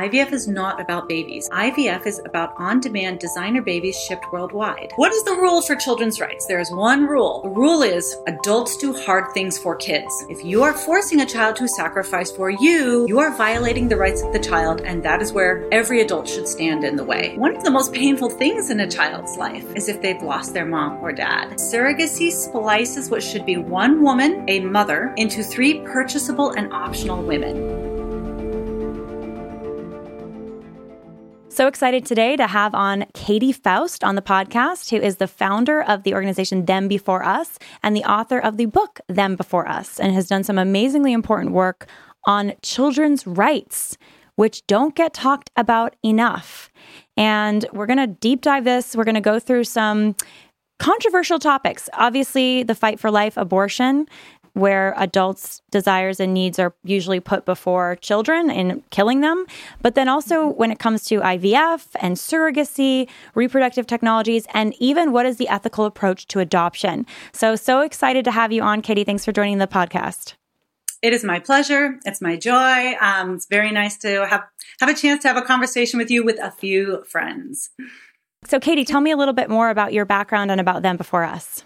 IVF is not about babies. IVF is about on demand designer babies shipped worldwide. What is the rule for children's rights? There is one rule. The rule is adults do hard things for kids. If you are forcing a child to sacrifice for you, you are violating the rights of the child, and that is where every adult should stand in the way. One of the most painful things in a child's life is if they've lost their mom or dad. Surrogacy splices what should be one woman, a mother, into three purchasable and optional women. So excited today to have on Katy Faust on the podcast, who is the founder of the organization Them Before Us and the author of the book Them Before Us, and has done some amazingly important work on children's rights, which don't get talked about enough. And we're going to deep dive this. We're going to go through some controversial topics. Obviously, the fight for life, abortion, where adults' desires and needs are usually put before children and killing them. But then also when it comes to IVF and surrogacy, reproductive technologies, and even what is the ethical approach to adoption. So, so excited to have you on, Katy. Thanks for joining the podcast. It is my pleasure. It's my joy. Um, it's very nice to have have a chance to have a conversation with you with a few friends. So, Katy, tell me a little bit more about your background and about them before us.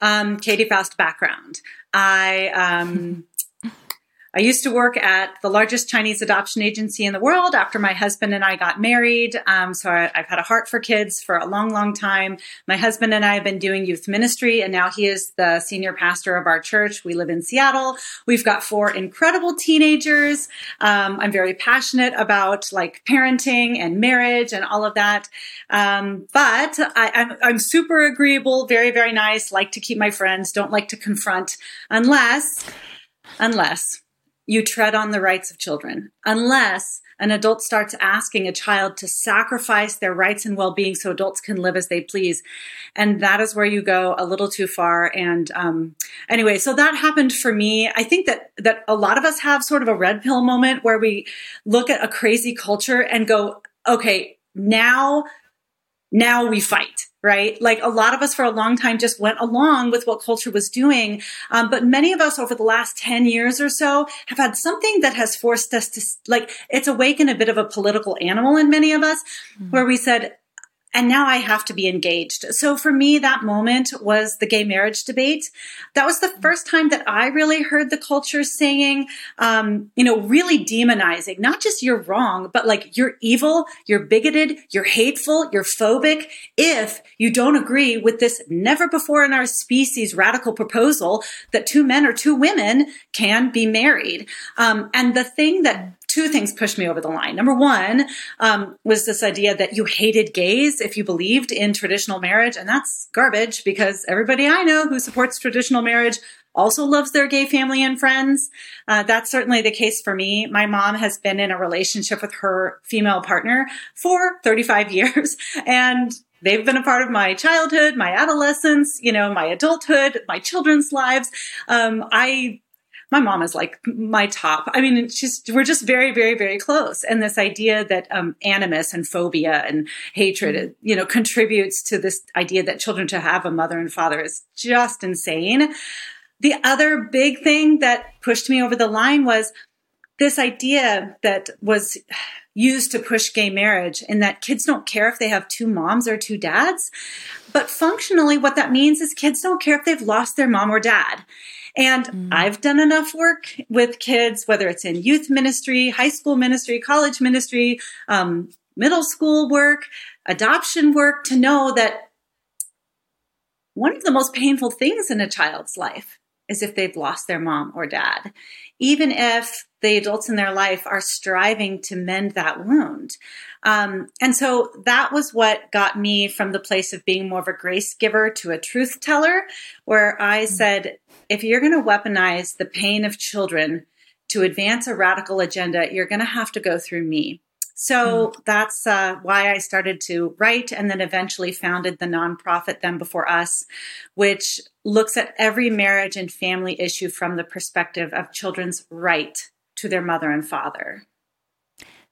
Um, Katy Faust background. I um, I used to work at the largest Chinese adoption agency in the world after my husband and I got married. Um, so I, have had a heart for kids for a long, long time. My husband and I have been doing youth ministry, and now he is the senior pastor of our church. We live in Seattle. We've got four incredible teenagers. Um, I'm very passionate about like parenting and marriage and all of that. Um, but I, I'm, I'm super agreeable, very, very nice, like to keep my friends, don't like to confront unless, unless you tread on the rights of children. Unless an adult starts asking a child to sacrifice their rights and well-being so adults can live as they please. And that is where you go a little too far. And um, anyway so that happened for me. I think that that a lot of us have sort of a red pill moment where we look at a crazy culture and go okay now now we fight right? Like a lot of us for a long time just went along with what culture was doing. Um, but many of us over the last 10 years or so have had something that has forced us to, like, it's awakened a bit of a political animal in many of us mm-hmm. where we said, and now I have to be engaged. So for me, that moment was the gay marriage debate. That was the first time that I really heard the culture saying, um, you know, really demonizing, not just you're wrong, but like you're evil, you're bigoted, you're hateful, you're phobic. If you don't agree with this never before in our species radical proposal that two men or two women can be married. Um, and the thing that two things pushed me over the line. Number one um, was this idea that you hated gays if you believed in traditional marriage, and that's garbage because everybody I know who supports traditional marriage also loves their gay family and friends. Uh, that's certainly the case for me. My mom has been in a relationship with her female partner for 35 years, and they've been a part of my childhood, my adolescence, you know, my adulthood, my children's lives. Um, I my mom is like my top. I mean, she's we're just very, very, very close. And this idea that um, animus and phobia and hatred, mm-hmm. you know, contributes to this idea that children to have a mother and father is just insane. The other big thing that pushed me over the line was this idea that was used to push gay marriage in that kids don't care if they have two moms or two dads. But functionally, what that means is kids don't care if they've lost their mom or dad. And mm. I've done enough work with kids, whether it's in youth ministry, high school ministry, college ministry, um, middle school work, adoption work, to know that one of the most painful things in a child's life is if they've lost their mom or dad, even if the adults in their life are striving to mend that wound. Um, and so that was what got me from the place of being more of a grace giver to a truth teller, where I mm. said, if you're going to weaponize the pain of children to advance a radical agenda, you're going to have to go through me. So mm. that's uh, why I started to write and then eventually founded the nonprofit Them Before Us, which looks at every marriage and family issue from the perspective of children's right to their mother and father.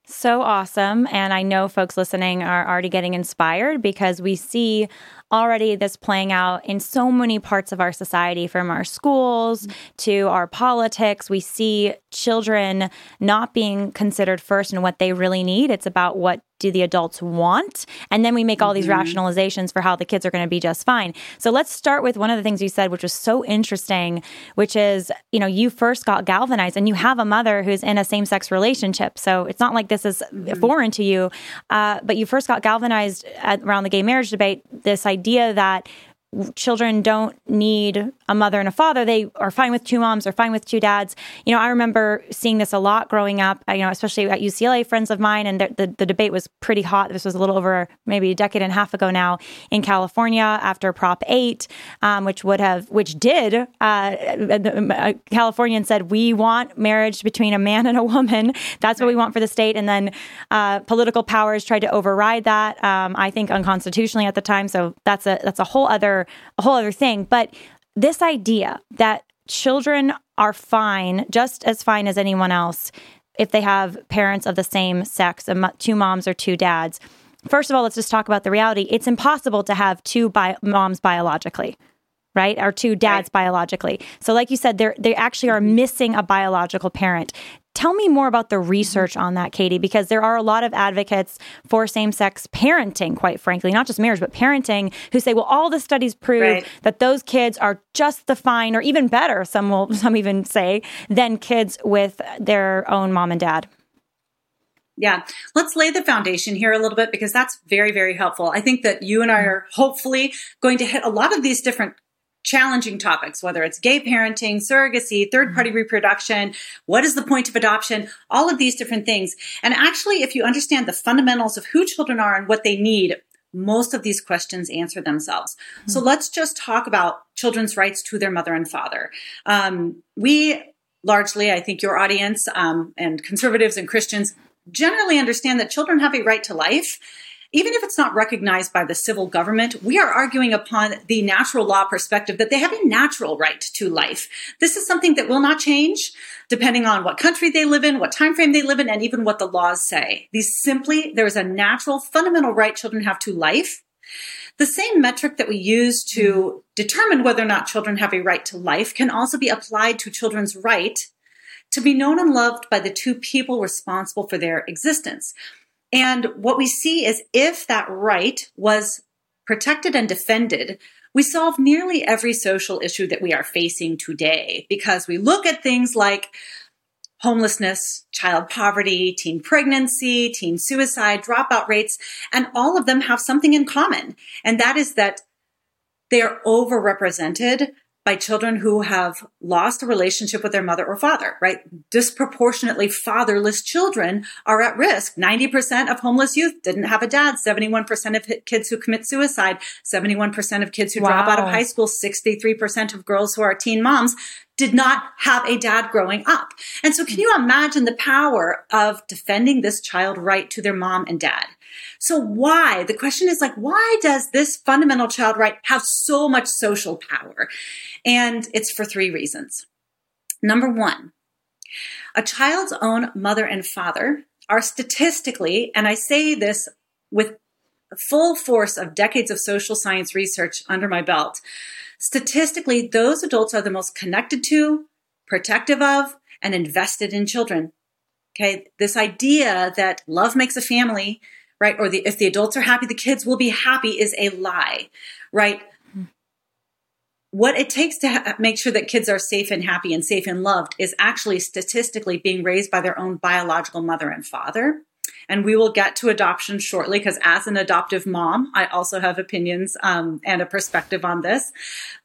So awesome. And I know folks listening are already getting inspired because we see already this playing out in so many parts of our society from our schools to our politics. We see children not being considered first and what they really need. It's about what do the adults want? And then we make all these mm-hmm. rationalizations for how the kids are going to be just fine. So let's start with one of the things you said, which was so interesting, which is, you know, you first got galvanized and you have a mother who's in a same sex relationship. So it's not like this is mm-hmm. foreign to you, uh, but you first got galvanized at, around the gay marriage debate, this idea that children don't need a mother and a father. They are fine with two moms or fine with two dads. You know, I remember seeing this a lot growing up, you know, especially at UCLA, friends of mine, and the, the, the, debate was pretty hot. This was a little over maybe a decade and a half ago now in California after Prop 8, um, which would have, which did, uh, uh, Californians said, we want marriage between a man and a woman. That's what we want for the state. And then uh, political powers tried to override that, um, I think unconstitutionally at the time. So that's a, that's a whole other, a whole other thing. But this idea that children are fine, just as fine as anyone else, if they have parents of the same sex, two moms or two dads. First of all, let's just talk about the reality. It's impossible to have two bi- moms biologically right? Or two dads right. biologically. So, like you said, they they actually are missing a biological parent. Tell me more about the research on that, Katy, because there are a lot of advocates for same sex parenting, quite frankly, not just marriage, but parenting, who say, well, all the studies prove right. that those kids are just the fine or even better, some will, some even say, than kids with their own mom and dad. Yeah, let's lay the foundation here a little bit because that's very, very helpful. I think that you and I mm-hmm. are hopefully going to hit a lot of these different challenging topics, whether it's gay parenting, surrogacy, third party mm-hmm. reproduction, what is the point of adoption, all of these different things. And actually, if you understand the fundamentals of who children are and what they need, most of these questions answer themselves. Mm-hmm. So let's just talk about children's rights to their mother and father. Um, we largely, I think your audience um, and conservatives and Christians generally understand that children have a right to life even if it's not recognized by the civil government, we are arguing upon the natural law perspective that they have a natural right to life. This is something that will not change depending on what country they live in, what time frame they live in, and even what the laws say. These simply, there is a natural, fundamental right children have to life. The same metric that we use to mm-hmm. determine whether or not children have a right to life can also be applied to children's right to be known and loved by the two people responsible for their existence. And what we see is if that right was protected and defended, we solve nearly every social issue that we are facing today because we look at things like homelessness, child poverty, teen pregnancy, teen suicide, dropout rates, and all of them have something in common. And that is that they are overrepresented by children who have lost a relationship with their mother or father, right? Disproportionately fatherless children are at risk. 90% of homeless youth didn't have a dad. 71% of kids who commit suicide, 71% of kids who wow. drop out of high school, 63% of girls who are teen moms did not have a dad growing up. And so can you imagine the power of defending this child right to their mom and dad? So why? The question is like, why does this fundamental child right have so much social power? And it's for three reasons. Number one, a child's own mother and father are statistically, and I say this with full force of decades of social science research under my belt, statistically, those adults are the most connected to, protective of, and invested in children. Okay. This idea that love makes a family right? Or the, if the adults are happy, the kids will be happy is a lie, right? What it takes to ha- make sure that kids are safe and happy and safe and loved is actually statistically being raised by their own biological mother and father. And we will get to adoption shortly because, as an adoptive mom, I also have opinions um, and a perspective on this.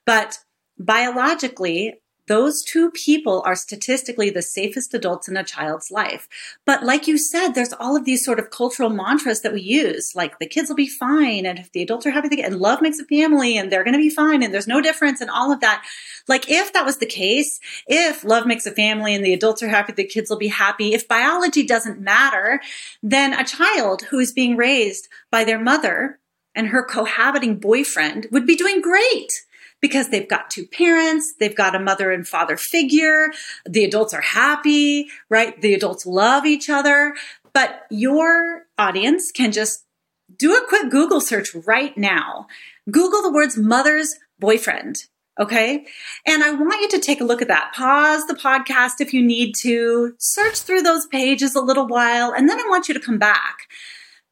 But biologically, those two people are statistically the safest adults in a child's life. But like you said, there's all of these sort of cultural mantras that we use, like the kids will be fine, and if the adults are happy, and love makes a family, and they're going to be fine, and there's no difference, and all of that. Like if that was the case, if love makes a family and the adults are happy, the kids will be happy. If biology doesn't matter, then a child who is being raised by their mother and her cohabiting boyfriend would be doing great because they've got two parents, they've got a mother and father figure, the adults are happy, right? The adults love each other. But your audience can just do a quick Google search right now. Google the words mother's boyfriend. Okay. And I want you to take a look at that. Pause the podcast if you need to, search through those pages a little while, and then I want you to come back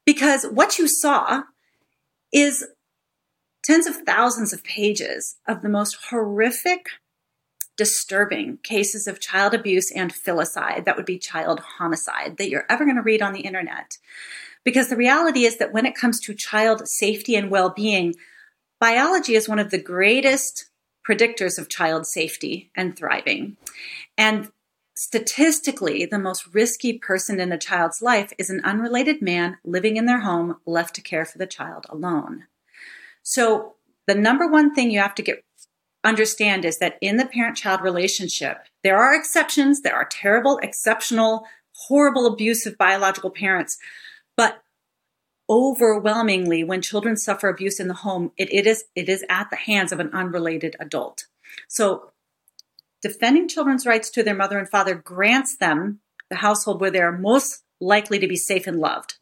because what you saw is tens of thousands of pages of the most horrific, disturbing cases of child abuse and filicide, that would be child homicide, that you're ever going to read on the internet. Because the reality is that when it comes to child safety and well being, biology is one of the greatest predictors of child safety and thriving. And statistically, the most risky person in a child's life is an unrelated man living in their home, left to care for the child alone. So, the number one thing you have to get understand is that in the parent child relationship, there are exceptions, there are terrible, exceptional, horrible, abusive biological parents, but overwhelmingly when children suffer abuse in the home it, it is it is at the hands of an unrelated adult. So defending children's rights to their mother and father grants them the household where they are most likely to be safe and loved.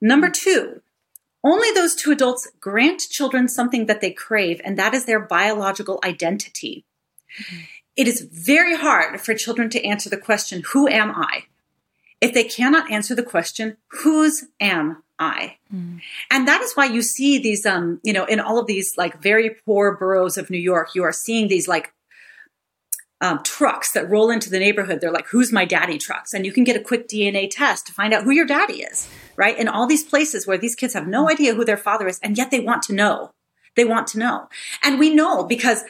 Number two only those two adults grant children something that they crave and that is their biological identity mm-hmm. it is very hard for children to answer the question who am i if they cannot answer the question, whose am I? Mm. And that is why you see these, um, you know, in all of these like very poor boroughs of New York, you are seeing these like um, trucks that roll into the neighborhood. They're like, who's my daddy trucks? And you can get a quick DNA test to find out who your daddy is, right? In all these places where these kids have no mm. idea who their father is, and yet they want to know. They want to know. And we know because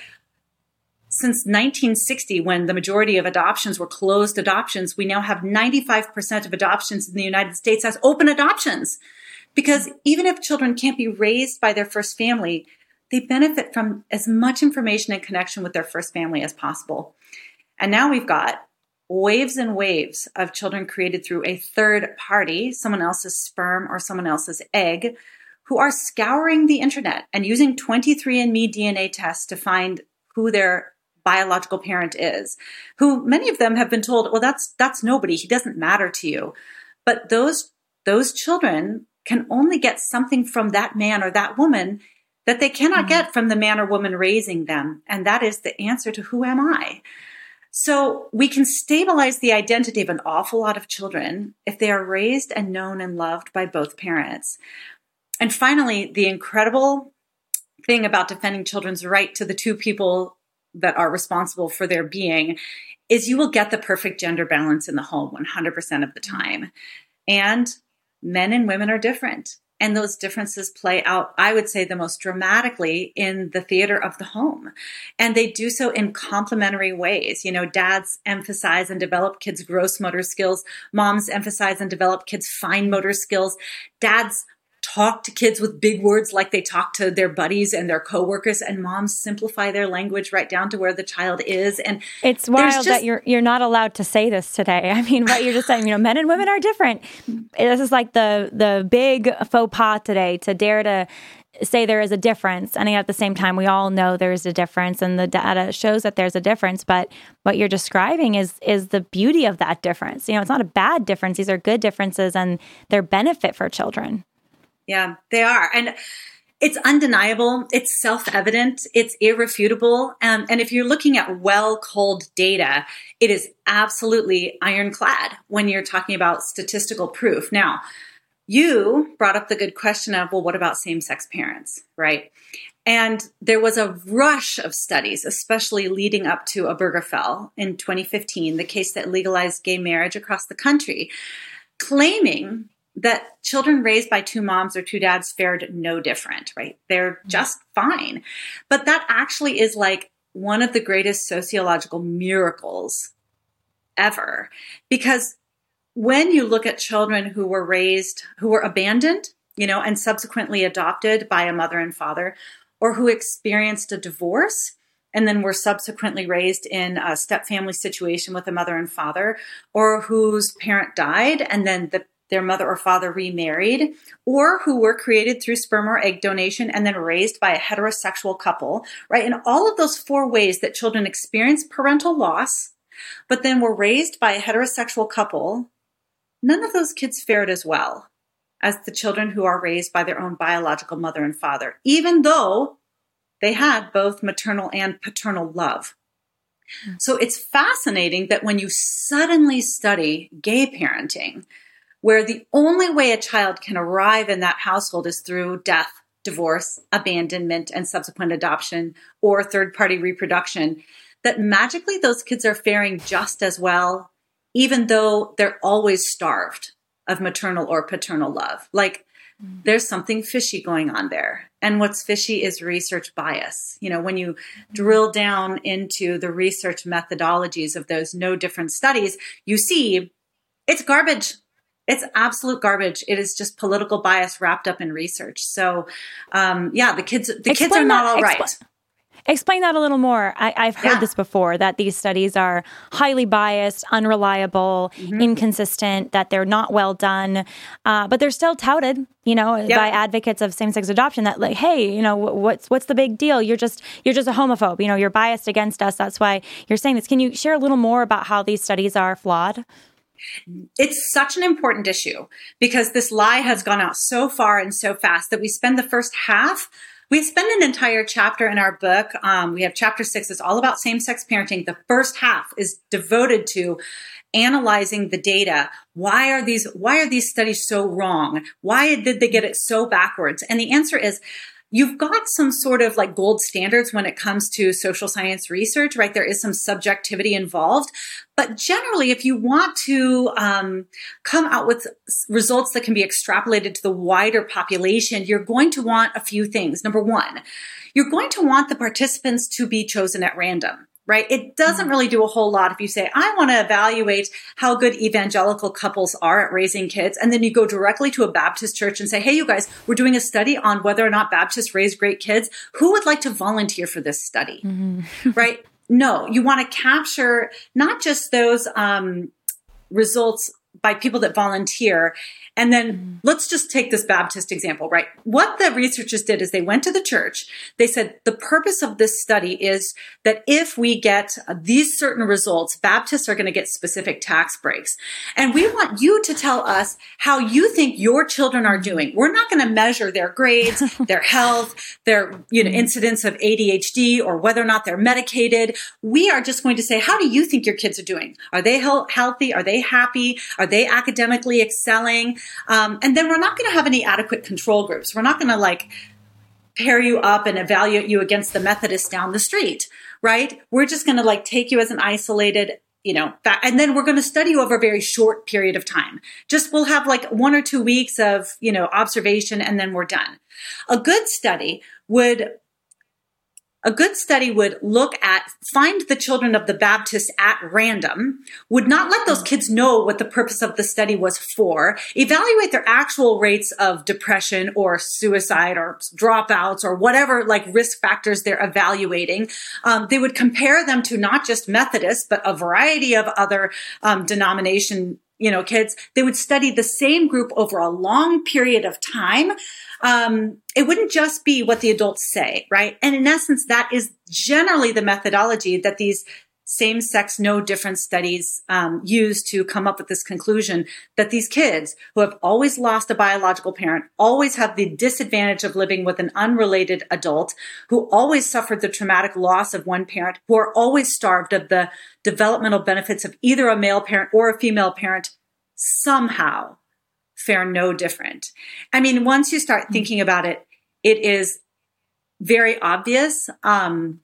since 1960, when the majority of adoptions were closed adoptions, we now have 95% of adoptions in the United States as open adoptions. Because even if children can't be raised by their first family, they benefit from as much information and connection with their first family as possible. And now we've got waves and waves of children created through a third party, someone else's sperm or someone else's egg, who are scouring the internet and using 23andMe DNA tests to find who their biological parent is, who many of them have been told, well, that's, that's nobody. He doesn't matter to you. But those, those children can only get something from that man or that woman that they cannot mm-hmm. get from the man or woman raising them. And that is the answer to who am I? So we can stabilize the identity of an awful lot of children if they are raised and known and loved by both parents. And finally, the incredible thing about defending children's right to the two people that are responsible for their being is you will get the perfect gender balance in the home 100% of the time. And men and women are different. And those differences play out, I would say, the most dramatically in the theater of the home. And they do so in complementary ways. You know, dads emphasize and develop kids' gross motor skills. Moms emphasize and develop kids' fine motor skills. Dads talk to kids with big words like they talk to their buddies and their coworkers and moms simplify their language right down to where the child is. And it's wild just, that you're you're not allowed to say this today. I mean what you're just saying you know men and women are different. This is like the the big faux pas today to dare to say there is a difference. And at the same time we all know there's a difference and the data shows that there's a difference. But what you're describing is is the beauty of that difference. You know it's not a bad difference. These are good differences and they're benefit for children yeah, they are. And it's undeniable. It's self evident. It's irrefutable. Um, and if you're looking at well culled data, it is absolutely ironclad when you're talking about statistical proof. Now, you brought up the good question of, well, what about same sex parents, right? And there was a rush of studies, especially leading up to Obergefell in 2015, the case that legalized gay marriage across the country, claiming that children raised by two moms or two dads fared no different, right? They're mm-hmm. just fine. But that actually is like one of the greatest sociological miracles ever. Because when you look at children who were raised, who were abandoned, you know, and subsequently adopted by a mother and father, or who experienced a divorce and then were subsequently raised in a step family situation with a mother and father, or whose parent died and then the their mother or father remarried, or who were created through sperm or egg donation and then raised by a heterosexual couple, right? In all of those four ways that children experience parental loss, but then were raised by a heterosexual couple none of those kids fared as well as the children who are raised by their own biological mother and father, even though they had both maternal and paternal love. Hmm. So it's fascinating that when you suddenly study gay parenting, where the only way a child can arrive in that household is through death, divorce, abandonment, and subsequent adoption or third party reproduction, that magically those kids are faring just as well, even though they're always starved of maternal or paternal love. Like mm. there's something fishy going on there. And what's fishy is research bias. You know, when you mm. drill down into the research methodologies of those no different studies, you see it's garbage. It's absolute garbage. It is just political bias wrapped up in research. So, um, yeah, the kids, the Explain kids are not that. all right. Expl- Explain that a little more. I, have heard yeah. this before that these studies are highly biased, unreliable, mm-hmm. inconsistent, that they're not well done, uh, but they're still touted, you know, yep. by advocates of same-sex adoption. That like, hey, you know, what's what's the big deal? You're just you're just a homophobe. You know, you're biased against us. That's why you're saying this. Can you share a little more about how these studies are flawed? It's such an important issue because this lie has gone out so far and so fast that we spend the first half we spend an entire chapter in our book. Um, we have chapter six. It's all about same sex parenting. The first half is devoted to analyzing the data. Why are these, why are these studies so wrong? Why did they get it so backwards? And the answer is, You've got some sort of like gold standards when it comes to social science research, right? There is some subjectivity involved. But generally, if you want to um, come out with results that can be extrapolated to the wider population, you're going to want a few things. Number one, you're going to want the participants to be chosen at random right? It doesn't mm-hmm. really do a whole lot if you say, I want to evaluate how good evangelical couples are at raising kids. And then you go directly to a Baptist church and say, Hey, you guys, we're doing a study on whether or not Baptists raise great kids. Who would like to volunteer for this study? Mm-hmm. right? No, you want to capture not just those um, results by people that volunteer and then let's just take this Baptist example, right? What the researchers did is they went to the church. They said the purpose of this study is that if we get these certain results, Baptists are going to get specific tax breaks. And we want you to tell us how you think your children are doing. We're not going to measure their grades, their health, their, you know, mm-hmm. incidence of ADHD or whether or not they're medicated. We are just going to say, how do you think your kids are doing? Are they healthy? Are they happy? Are they academically excelling? Um, and then we're not going to have any adequate control groups. We're not going to like pair you up and evaluate you against the Methodists down the street, right? We're just going to like take you as an isolated you know, and then we're going to study you over a very short period of time. Just we'll have like one or two weeks of, you know, observation and then we're done. A good study would a good study would look at find the children of the Baptists at random, would not let those kids know what the purpose of the study was for, evaluate their actual rates of depression or suicide or dropouts or whatever like risk factors they're evaluating. Um, they would compare them to not just Methodists, but a variety of other um, denomination you know, kids, they would study the same group over a long period of time um, it wouldn't just be what the adults say, right? And in essence, that is generally the methodology that these same sex, no difference studies um, use to come up with this conclusion that these kids who have always lost a biological parent always have the disadvantage of living with an unrelated adult who always suffered the traumatic loss of one parent, who are always starved of the developmental benefits of either a male parent or a female parent somehow fare no different. I mean, once you start thinking about it, it is very obvious, um,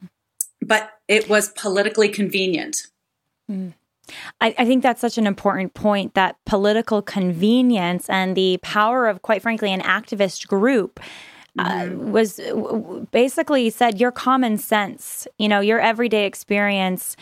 but it was politically convenient. Mm. I, I, think that's such an important point that political convenience and the power of, quite frankly, an activist group. Uh, mm-hmm. was basically said your common sense, you know, your everyday experience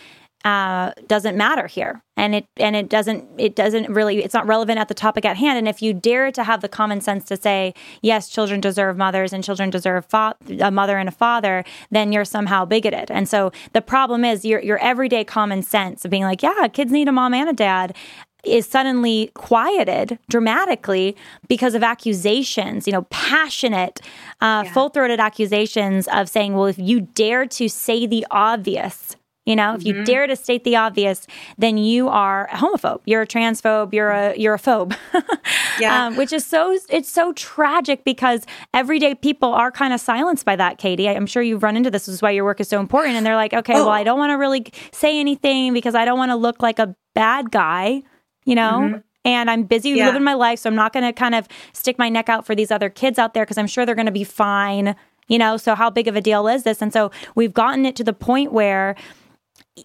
uh, doesn't matter here. And it and it doesn't it doesn't really it's not relevant at the topic at hand. And if you dare to have the common sense to say yes children deserve mothers and children deserve fa- a mother and a father then you're somehow bigoted. And so the problem is your your everyday common sense of being like yeah kids need a mom and a dad is suddenly quieted dramatically because of accusations, you know, passionate, uh, yeah. full throated accusations of saying, well, if you dare to say the obvious, You know, if you mm-hmm. dare to state the obvious, then you are a homophobe. You're a transphobe. You're a you're a phobe. yeah. Um, which is so it's so tragic because everyday people are kind of silenced by that. Katy, I'm sure you've run into this. This is why your work is so important. And they're like, okay, oh. well, I don't want to really say anything because I don't want to look like a bad guy. You know. Mm-hmm and I'm busy yeah. living my life. So I'm not going to kind of stick my neck out for these other kids out there because I'm sure they're going to be fine. You know, so how big of a deal is this? And so we've gotten it to the point where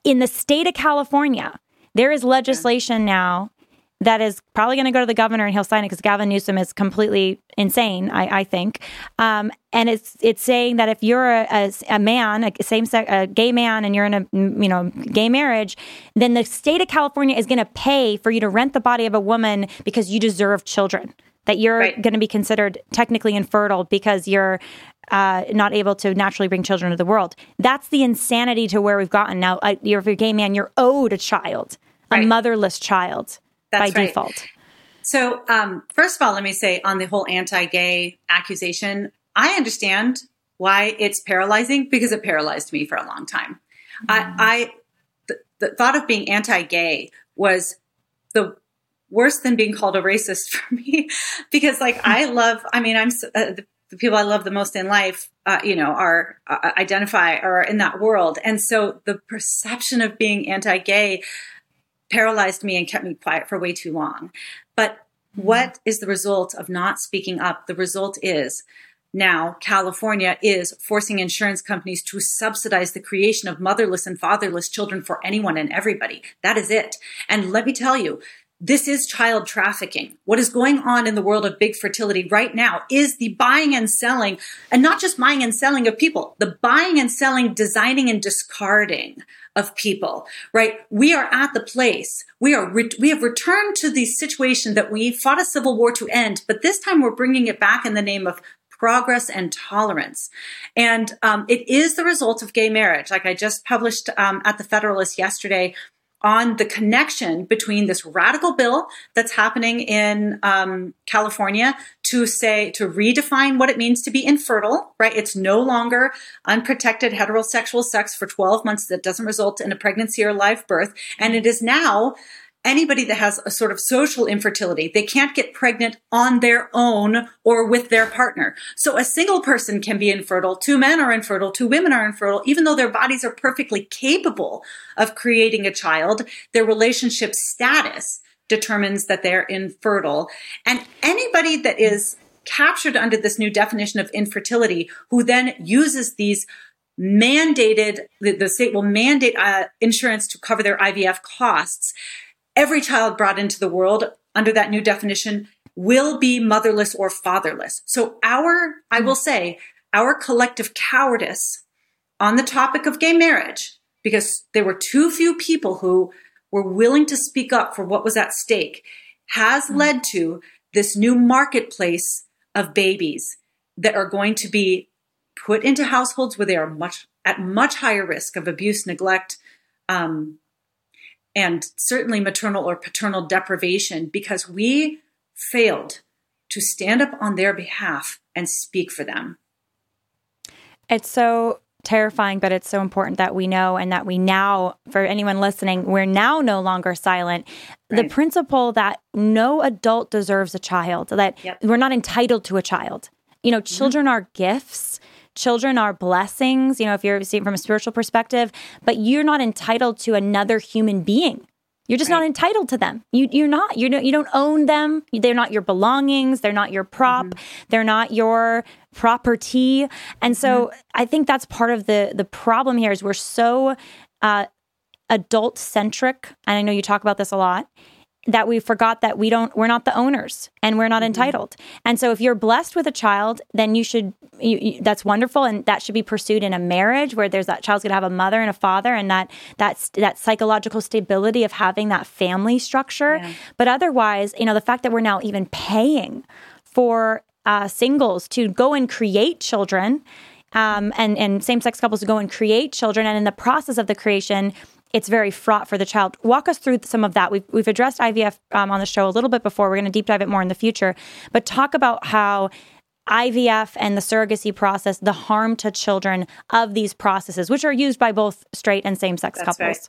in the state of California, there is legislation now that is probably going to go to the governor and he'll sign it because Gavin Newsom is completely insane, I, I think. Um, and it's it's saying that if you're a, a, a man, a same sex, a gay man, and you're in a you know gay marriage, then the state of California is going to pay for you to rent the body of a woman because you deserve children. That you're right. going to be considered technically infertile because you're uh, not able to naturally bring children to the world. That's the insanity to where we've gotten now. Uh, you're, if you're a gay man, you're owed a child, right. a motherless child That's by right. default. So, um, first of all, let me say on the whole anti-gay accusation, I understand why it's paralyzing because it paralyzed me for a long time. Mm. I, I the, the thought of being anti-gay was the worse than being called a racist for me because like I love I mean I'm uh, the the people I love the most in life, uh, you know, are uh, identify or in that world. And so the perception of being anti-gay paralyzed me and kept me quiet for way too long. But mm-hmm. what is the result of not speaking up? The result is now California is forcing insurance companies to subsidize the creation of motherless and fatherless children for anyone and everybody. That is it. And let me tell you, this is child trafficking. What is going on in the world of big fertility right now is the buying and selling, and not just buying and selling of people, the buying and selling, designing and discarding of people, right? We are at the place. We are, re- we have returned to the situation that we fought a civil war to end, but this time we're bringing it back in the name of progress and tolerance. And um, it is the result of gay marriage. Like I just published um, at the Federalist yesterday on the connection between this radical bill that's happening in um, California to say to redefine what it means to be infertile. Right? It's no longer unprotected heterosexual sex for 12 months that doesn't result in a pregnancy or live birth, and it is now anybody that has a sort of social infertility, they can't get pregnant on their own or with their partner. So a single person can be infertile. Two men are infertile. Two women are infertile, even though their bodies are perfectly capable of creating a child. Their relationship status determines that they're infertile. And anybody that is captured under this new definition of infertility, who then uses these mandated, the, the state will mandate uh, insurance to cover their IVF costs every child brought into the world under that new definition will be motherless or fatherless. So our, I will say, our collective cowardice on the topic of gay marriage, because there were too few people who were willing to speak up for what was at stake, has mm-hmm. led to this new marketplace of babies that are going to be put into households where they are much at much higher risk of abuse, neglect, um, and certainly maternal or paternal deprivation because we failed to stand up on their behalf and speak for them. It's so terrifying, but it's so important that we know and that we now, for anyone listening, we're now no longer silent. Right. The principle that no adult deserves a child, that yep. we're not entitled to a child. You know, mm-hmm. children are gifts children are blessings, you know, if you're seeing from a spiritual perspective, but you're not entitled to another human being. You're just right. not entitled to them. You you're not. You don't you don't own them. They're not your belongings. They're not your prop. Mm-hmm. They're not your property. And so mm-hmm. I think that's part of the the problem here is we're so uh, adult centric. And I know you talk about this a lot that we forgot that we don't we're not the owners and we're not mm-hmm. entitled and so if you're blessed with a child then you should you, you, that's wonderful and that should be pursued in a marriage where there's that child's going to have a mother and a father and that that's that psychological stability of having that family structure yeah. but otherwise you know the fact that we're now even paying for uh, singles to go and create children um, and and same sex couples to go and create children and in the process of the creation it's very fraught for the child. Walk us through some of that. We've, we've addressed IVF um, on the show a little bit before. We're going to deep dive it more in the future, but talk about how IVF and the surrogacy process, the harm to children of these processes, which are used by both straight and same sex couples. Right.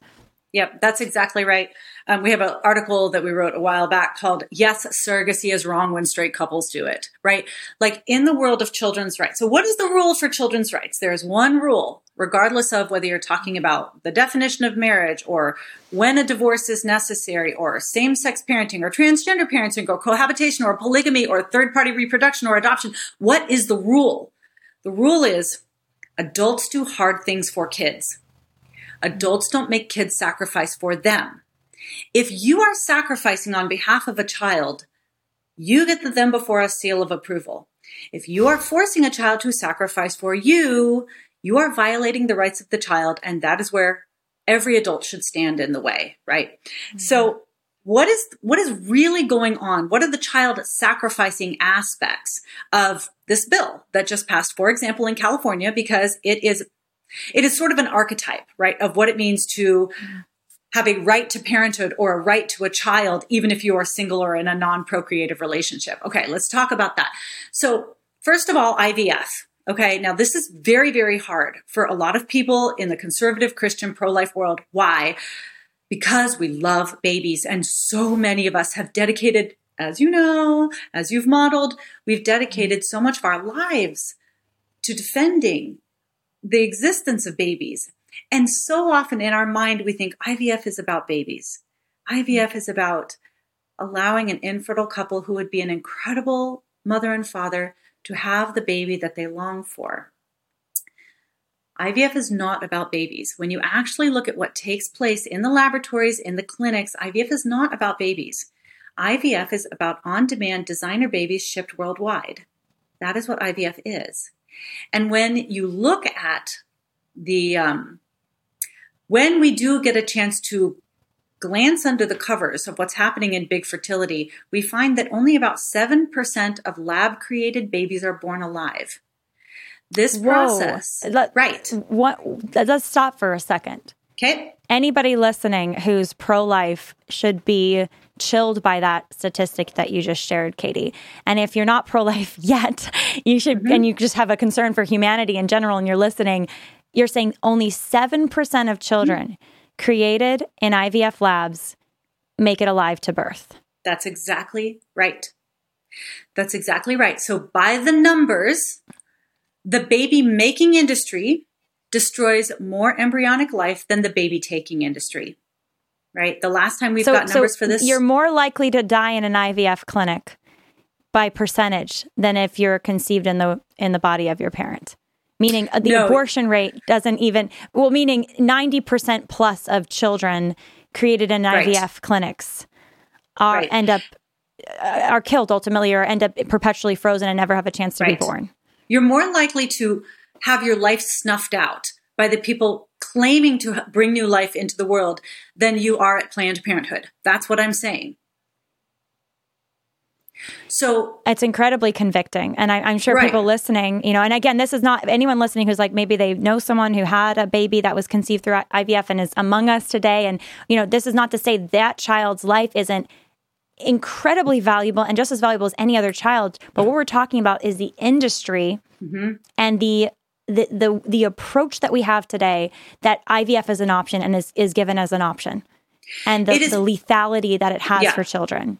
Yep, that's exactly right. Um, we have an article that we wrote a while back called Yes, Surrogacy is Wrong When Straight Couples Do It, right? Like in the world of children's rights. So, what is the rule for children's rights? There is one rule, regardless of whether you're talking about the definition of marriage or when a divorce is necessary or same sex parenting or transgender parenting or cohabitation or polygamy or third party reproduction or adoption. What is the rule? The rule is adults do hard things for kids. Adults don't make kids sacrifice for them. If you are sacrificing on behalf of a child, you get the them before us seal of approval. If you are forcing a child to sacrifice for you, you are violating the rights of the child, and that is where every adult should stand in the way, right? Mm-hmm. So what is what is really going on? What are the child sacrificing aspects of this bill that just passed, for example, in California, because it is it is sort of an archetype, right, of what it means to have a right to parenthood or a right to a child, even if you are single or in a non procreative relationship. Okay, let's talk about that. So, first of all, IVF. Okay, now this is very, very hard for a lot of people in the conservative Christian pro life world. Why? Because we love babies, and so many of us have dedicated, as you know, as you've modeled, we've dedicated so much of our lives to defending the existence of babies. And so often in our mind, we think IVF is about babies. IVF is about allowing an infertile couple who would be an incredible mother and father to have the baby that they long for. IVF is not about babies. When you actually look at what takes place in the laboratories, in the clinics, IVF is not about babies. IVF is about on demand designer babies shipped worldwide. That is what IVF is. And when you look at the, um, when we do get a chance to glance under the covers of what's happening in big fertility, we find that only about 7% of lab created babies are born alive. This Whoa. process, Let, right. What, let's stop for a second. Okay. Anybody listening who's pro life should be chilled by that statistic that you just shared, Katy. And if you're not pro life yet, you should, mm-hmm. and you just have a concern for humanity in general and you're listening, you're saying only 7% of children mm-hmm. created in IVF labs make it alive to birth. That's exactly right. That's exactly right. So, by the numbers, the baby making industry destroys more embryonic life than the baby taking industry. Right? The last time we've so, got numbers so for this. You're more likely to die in an IVF clinic by percentage than if you're conceived in the in the body of your parent. Meaning uh, the no. abortion rate doesn't even well meaning 90% plus of children created in right. IVF clinics are right. end up uh, are killed ultimately or end up perpetually frozen and never have a chance to right. be born. You're more likely to have your life snuffed out by the people claiming to bring new life into the world than you are at Planned Parenthood. That's what I'm saying. So it's incredibly convicting. And I, am sure right. people listening, you know, and again, this is not anyone listening who's like maybe they know someone who had a baby that was conceived through IVF and is among us today. And, you know, this is not to say that child's life isn't incredibly valuable and just as valuable as any other child. But what we're talking about is the industry mm-hmm. and the the, the the approach that we have today that IVF is an option and is, is given as an option and the, is, the lethality that it has yeah. for children.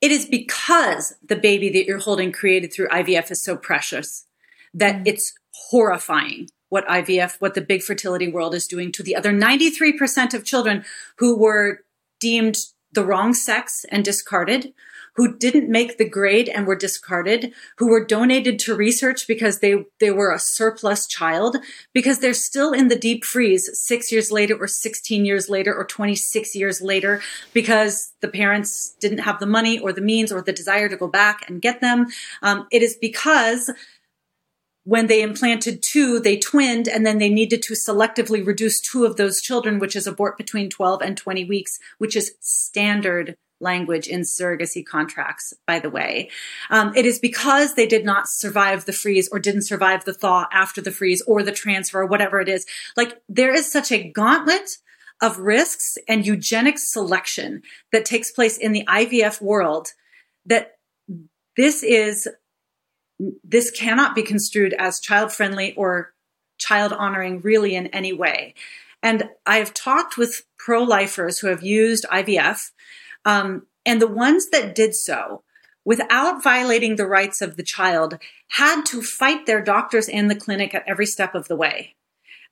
It is because the baby that you're holding created through IVF is so precious that mm. it's horrifying what IVF, what the big fertility world is doing to the other 93% of children who were deemed the wrong sex and discarded, who didn't make the grade and were discarded, who were donated to research because they, they were a surplus child, because they're still in the deep freeze six years later or 16 years later or 26 years later because the parents didn't have the money or the means or the desire to go back and get them. Um, it is because when they implanted two, they twinned and then they needed to selectively reduce two of those children, which is abort between 12 and 20 weeks, which is standard language in surrogacy contracts, by the way. Um, it is because they did not survive the freeze or didn't survive the thaw after the freeze or the transfer, or whatever it is. Like there is such a gauntlet of risks and eugenic selection that takes place in the IVF world that this is this cannot be construed as child friendly or child honoring really in any way. And I've talked with pro lifers who have used IVF, um, and the ones that did so without violating the rights of the child had to fight their doctors and the clinic at every step of the way.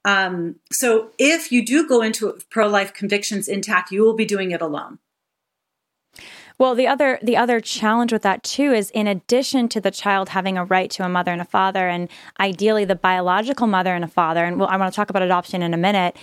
Um, so if you do go into pro life convictions intact, you will be doing it alone. Well, the other the other challenge with that too is in addition to the child having a right to a mother and a father and ideally the biological mother and a father and well, I want to talk about adoption in a minute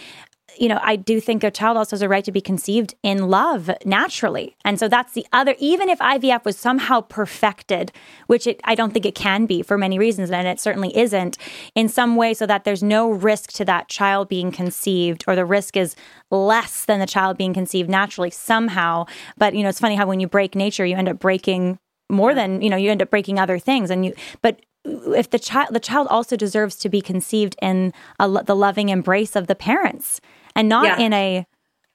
you know, I do think a child also has a right to be conceived in love naturally. And so that's the other, even if IVF was somehow perfected, which it, I don't think it can be for many reasons, and it certainly isn't, in some way, so that there's no risk to that child being conceived, or the risk is less than the child being conceived naturally somehow. But, you know, it's funny how when you break nature, you end up breaking more than, you know, you end up breaking other things. And you, but if the child the child also deserves to be conceived in a, the loving embrace of the parents and not yeah. in a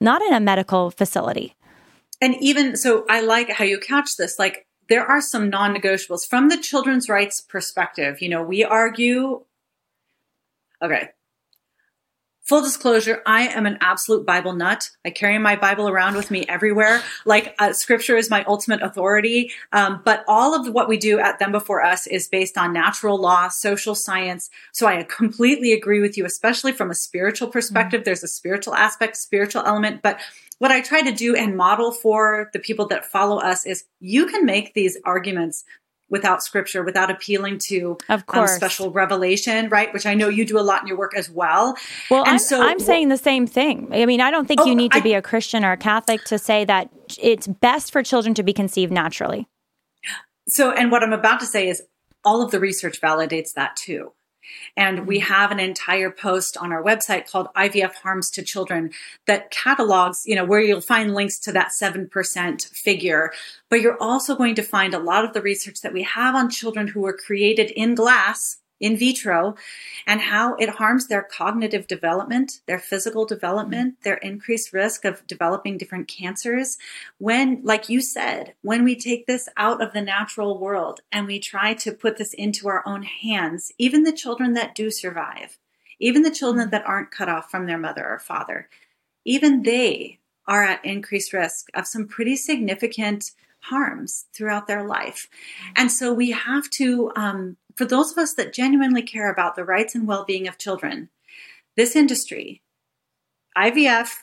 not in a medical facility. And even so I like how you couch this like there are some non-negotiables from the children's rights perspective. You know, we argue Okay full disclosure, I am an absolute Bible nut. I carry my Bible around with me everywhere. Like uh, scripture is my ultimate authority. Um, but all of what we do at Them Before Us is based on natural law, social science. So I completely agree with you, especially from a spiritual perspective. Mm-hmm. There's a spiritual aspect, spiritual element, but what I try to do and model for the people that follow us is you can make these arguments without scripture, without appealing to of um, course. Um, special revelation, right? Which I know you do a lot in your work as well. Well, and I'm, so I'm saying the same thing. I mean, I don't think oh, you need to I, be a Christian or a Catholic to say that it's best for children to be conceived naturally. So, and what I'm about to say is all of the research validates that too. And we mm-hmm. have an entire post on our website called IVF Harms to Children that catalogs, you know, where you'll find links to that 7% figure. But you're also going to find a lot of the research that we have on children who were created in glass in vitro and how it harms their cognitive development, their physical development, mm-hmm. their increased risk of developing different cancers. When, like you said, when we take this out of the natural world and we try to put this into our own hands, even the children that do survive, even the children mm-hmm. that aren't cut off from their mother or father, even they are at increased risk of some pretty significant harms throughout their life. Mm-hmm. And so we have to um, for those of us that genuinely care about the rights and well being of children, this industry, IVF,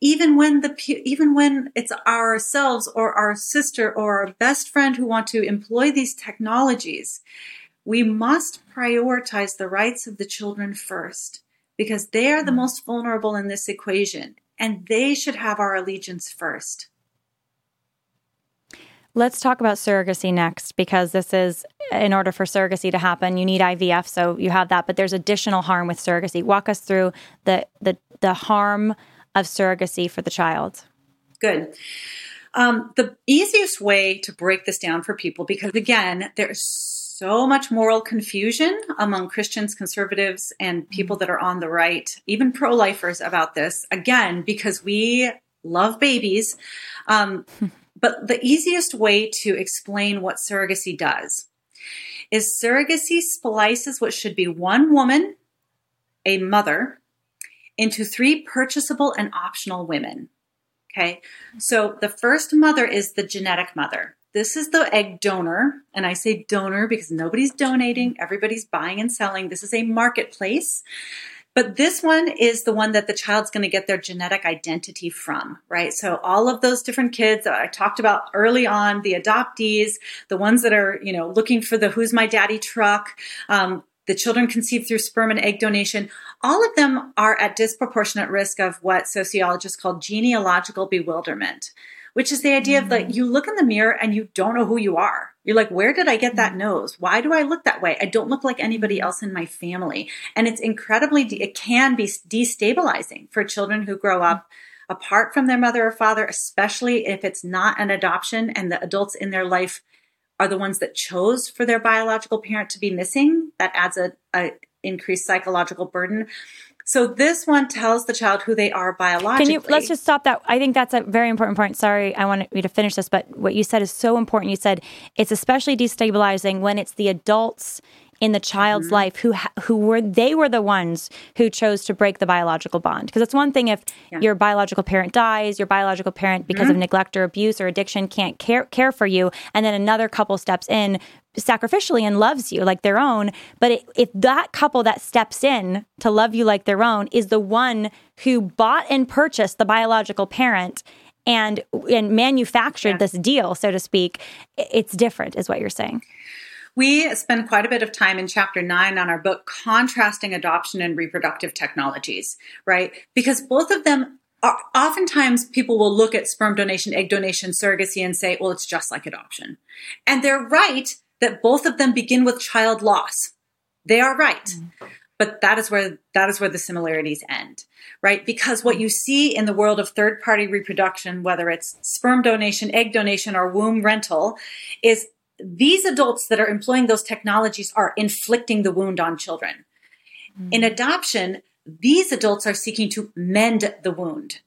even when the even when it's ourselves or our sister or our best friend who want to employ these technologies, we must prioritize the rights of the children first because they are the mm. most vulnerable in this equation and they should have our allegiance first. Let's talk about surrogacy next because this is in order for surrogacy to happen, you need IVF, so you have that, but there's additional harm with surrogacy. Walk us through the the the harm of surrogacy for the child. Good. Um, the easiest way to break this down for people, because again, there's so much moral confusion among Christians, conservatives, and people that are on the right, even pro lifers about this. Again, because we love babies. Um, But the easiest way to explain what surrogacy does is surrogacy splices what should be one woman, a mother, into three purchasable and optional women. Okay. So the first mother is the genetic mother. This is the egg donor. And I say donor because nobody's donating, everybody's buying and selling. This is a marketplace. But this one is the one that the child's going to get their genetic identity from, right? So all of those different kids that I talked about early on, the adoptees, the ones that are, you know, looking for the who's my daddy truck, um, the children conceived through sperm and egg donation, all of them are at disproportionate risk of what sociologists call genealogical bewilderment which is the idea of like mm. you look in the mirror and you don't know who you are. You're like, where did I get that mm. nose? Why do I look that way? I don't look like anybody else in my family. And it's incredibly, de- it can be destabilizing for children who grow up apart from their mother or father, especially if it's not an adoption and the adults in their life are the ones that chose for their biological parent to be missing. That adds a, a increased psychological burden. So this one tells the child who they are biologically. Can you let's just stop that? I think that's a very important point. Sorry, I want you to finish this, but what you said is so important. You said it's especially destabilizing when it's the adults in the child's mm-hmm. life who who were they were the ones who chose to break the biological bond because it's one thing if yeah. your biological parent dies your biological parent because mm-hmm. of neglect or abuse or addiction can't care care for you and then another couple steps in sacrificially and loves you like their own but it, if that couple that steps in to love you like their own is the one who bought and purchased the biological parent and and manufactured yeah. this deal so to speak it's different is what you're saying we spend quite a bit of time in chapter nine on our book contrasting adoption and reproductive technologies, right? Because both of them are oftentimes people will look at sperm donation, egg donation, surrogacy and say, well, it's just like adoption. And they're right that both of them begin with child loss. They are right. Mm. But that is where that is where the similarities end, right? Because what you see in the world of third party reproduction, whether it's sperm donation, egg donation, or womb rental, is these adults that are employing those technologies are inflicting the wound on children. Mm. In adoption, these adults are seeking to mend the wound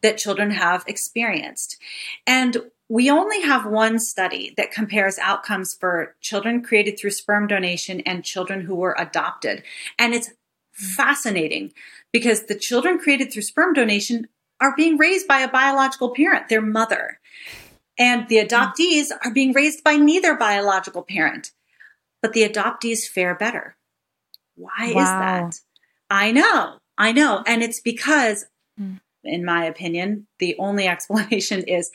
that children have experienced. And we only have one study that compares outcomes for children created through sperm donation and children who were adopted. And it's fascinating because the children created through sperm donation are being raised by a biological parent, their mother. And the adoptees are being raised by neither biological parent, but the adoptees fare better. Why wow. is that? I know, I know. And it's because, hmm. in my opinion, the only explanation is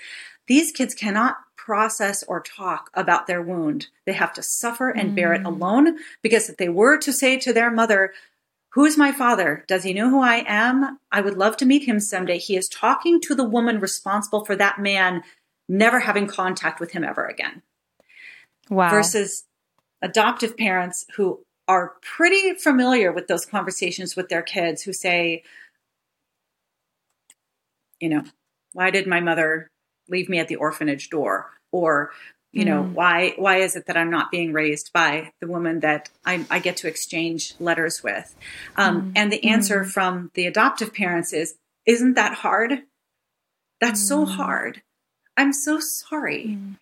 these kids cannot process or talk about their wound. They have to suffer and mm. bear it hmm. alone because if they were to say to their mother, Who's my father? Does he know who I am? I would love to meet him someday. He is talking to the woman responsible for that man never having contact with him ever again. Wow. Versus adoptive parents who are pretty familiar with those conversations with their kids who say, you know, why did my mother leave me at the orphanage door? Or, you know, mm. why why is it that I'm not being raised by the woman that I, I get to exchange letters with? Um, mm. And the answer mm. from the adoptive parents is, isn't that hard? That's so mm. hard. I'm so sorry. Mm.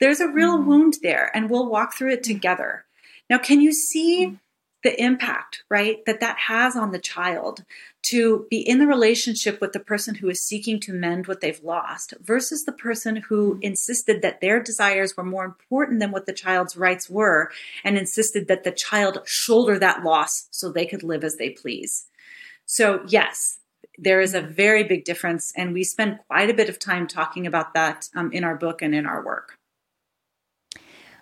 There's a real mm. wound there, and we'll walk through it together. Now, can you see the impact, right, that that has on the child to be in the relationship with the person who is seeking to mend what they've lost versus the person who insisted that their desires were more important than what the child's rights were and insisted that the child shoulder that loss so they could live as they please? So, yes, there is a very big difference, and we spend quite a bit of time talking about that um, in our book and in our work.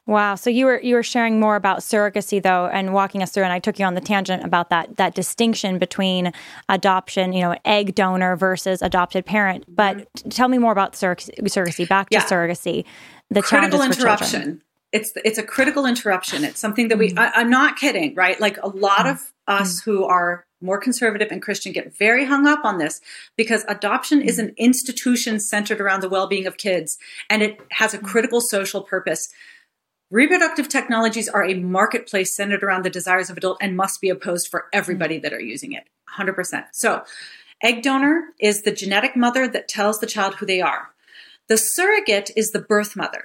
Wow. So you were you were sharing more about surrogacy though and walking us through and I took you on the tangent about that that distinction between adoption, you know, egg donor versus adopted parent. But mm-hmm. tell me more about surrogacy. Back to surrogacy. The critical interruption. It's it's a critical interruption. It's something that we mm-hmm. I, am not kidding, right? Like a lot mm-hmm. of us mm-hmm. who are more conservative and Christian get very hung up on this because adoption is an institution centered around the well being of kids and it has a critical social purpose. Reproductive technologies are a marketplace centered around the desires of adult and must be opposed for everybody mm-hmm. that are using it. 100%. So, egg donor is the genetic mother that tells the child who they are. The surrogate is the birth mother,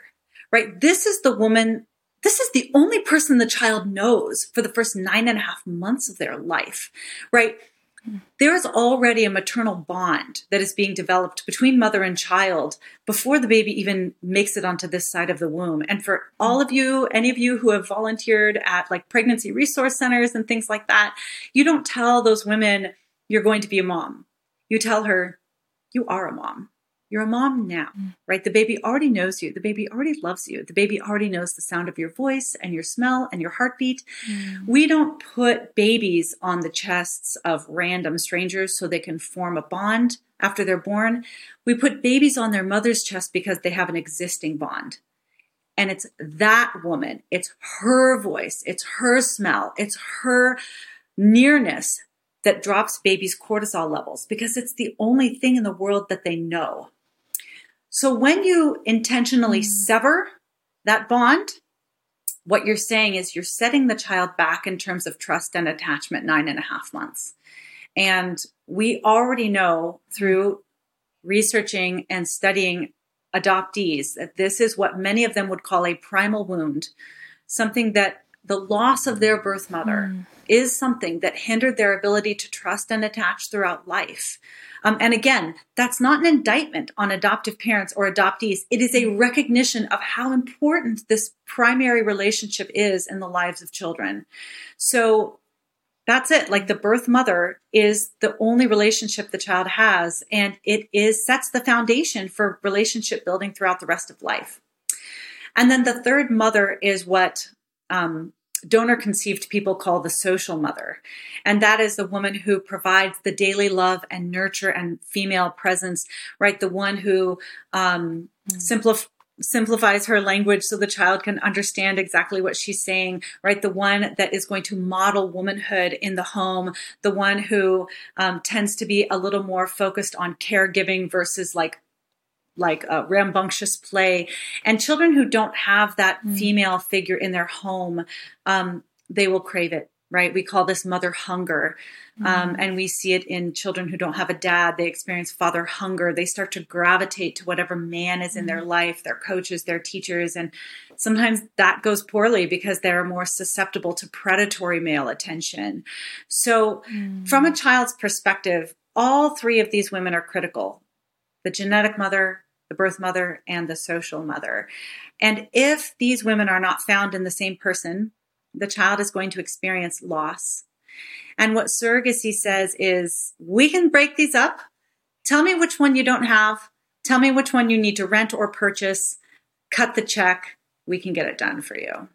right? This is the woman this is the only person the child knows for the first nine and a half months of their life, right? There is already a maternal bond that is being developed between mother and child before the baby even makes it onto this side of the womb. And for all of you, any of you who have volunteered at like pregnancy resource centers and things like that, you don't tell those women you're going to be a mom. You tell her you are a mom. You're a mom now, mm. right? The baby already knows you. The baby already loves you. The baby already knows the sound of your voice and your smell and your heartbeat. Mm. We don't put babies on the chests of random strangers so they can form a bond after they're born. We put babies on their mother's chest because they have an existing bond. And it's that woman, it's her voice, it's her smell, it's her nearness that drops babies' cortisol levels because it's the only thing in the world that they know. So when you intentionally mm. sever that bond, what you're saying is you're setting the child back in terms of trust and attachment nine and a half months. And we already know through researching and studying adoptees that this is what many of them would call a primal wound, something that the loss of their birth mother mm. Is something that hindered their ability to trust and attach throughout life. Um, and again, that's not an indictment on adoptive parents or adoptees. It is a recognition of how important this primary relationship is in the lives of children. So that's it. Like the birth mother is the only relationship the child has, and it is sets the foundation for relationship building throughout the rest of life. And then the third mother is what um, donor conceived people call the social mother. And that is the woman who provides the daily love and nurture and female presence, right? The one who um, mm. simplif- simplifies her language so the child can understand exactly what she's saying, right? The one that is going to model womanhood in the home, the one who um, tends to be a little more focused on caregiving versus like like a rambunctious play and children who don't have that mm. female figure in their home um, they will crave it right we call this mother hunger mm. um, and we see it in children who don't have a dad they experience father hunger they start to gravitate to whatever man is in mm. their life their coaches their teachers and sometimes that goes poorly because they're more susceptible to predatory male attention so mm. from a child's perspective all three of these women are critical the genetic mother the birth mother and the social mother. And if these women are not found in the same person, the child is going to experience loss. And what surrogacy says is we can break these up. Tell me which one you don't have. Tell me which one you need to rent or purchase. Cut the check. We can get it done for you.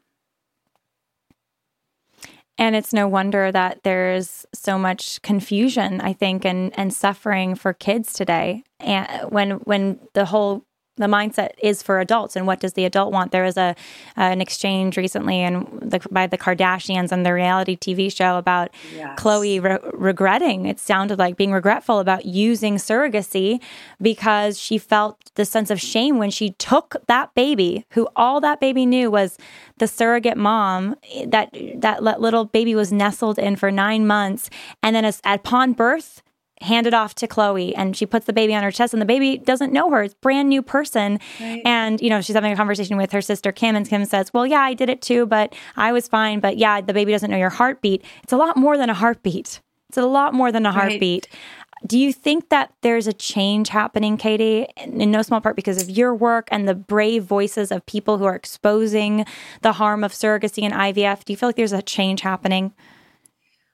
And it's no wonder that there's so much confusion, I think, and, and suffering for kids today. And when when the whole the mindset is for adults and what does the adult want. There was a uh, an exchange recently and the, by the kardashians on the reality tv show about yes. khloe re- regretting. It sounded like being regretful about using surrogacy because she felt the sense of shame when she took that baby who all that baby knew was the surrogate mom that that little baby was nestled in for nine months. And then as, upon birth handed off to Khloe and she puts the baby on her chest and the baby doesn't know her. It's brand new person. Right. And, you know, she's having a conversation with her sister Kim and Kim says, Well, yeah, I did it too, but I was fine. But yeah, the baby doesn't know your heartbeat. It's a lot more than a heartbeat. It's a lot more than a heartbeat. Right. Do you think that there's a change happening, Katy, in no small part because of your work and the brave voices of people who are exposing the harm of surrogacy and IVF? Do you feel like there's a change happening?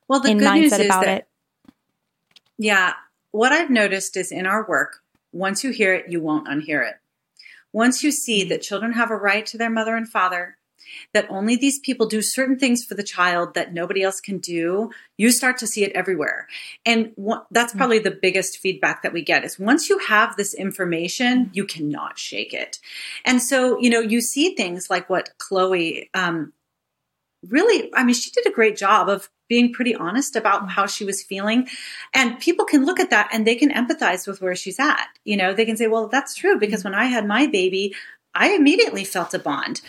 Well, the in good mindset news is about that- it? Yeah. What I've noticed is in our work, once you hear it, you won't unhear it. Once you see that children have a right to their mother and father, that only these people do certain things for the child that nobody else can do, you start to see it everywhere. And that's mm. probably the biggest feedback that we get is once you have this information, you cannot shake it. And so, you know, you see things like what Khloe um, really, I mean, she did a great job of being pretty honest about mm. how she was feeling. And people can look at that and they can empathize with where she's at. You know, they can say, well, that's true because mm. when I had my baby, I immediately felt a bond.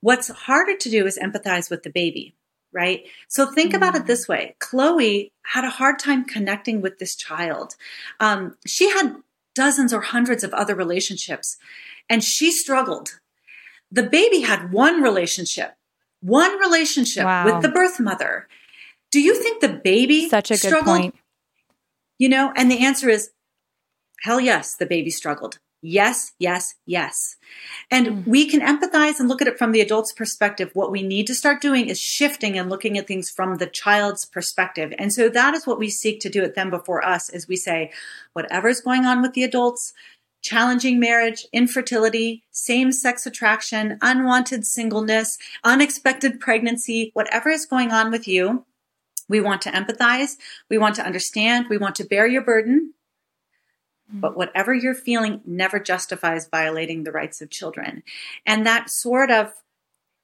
What's harder to do is empathize with the baby, right? So think mm about it mm. this way Khloe had a hard time connecting with this child. Um, she had dozens or hundreds of other relationships and she struggled. The baby had one relationship one relationship wow. with the birth mother. Do you think the baby such a struggled? good point? You know, and the answer is hell yes, the baby struggled. Yes, yes, yes. And mm. we can empathize and look at it from the adult's perspective. What we need to start doing is shifting and looking at things from the child's perspective. And so that is what we seek to do at them before us is we say, whatever's going on with the adults, challenging marriage, infertility, same sex attraction, unwanted singleness, unexpected pregnancy, whatever is going on with you, we want to empathize. We want to understand. We want to bear your burden. But whatever you're feeling never justifies violating the rights of children. And that sort of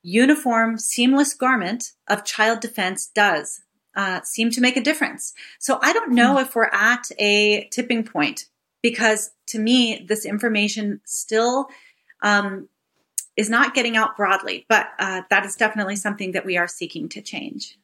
uniform, seamless garment of child defense does uh, seem to make a difference. So I don't know hmm. if we're at a tipping point because to me, this information still um, is not getting out broadly, but uh, that is definitely something that we are seeking to change.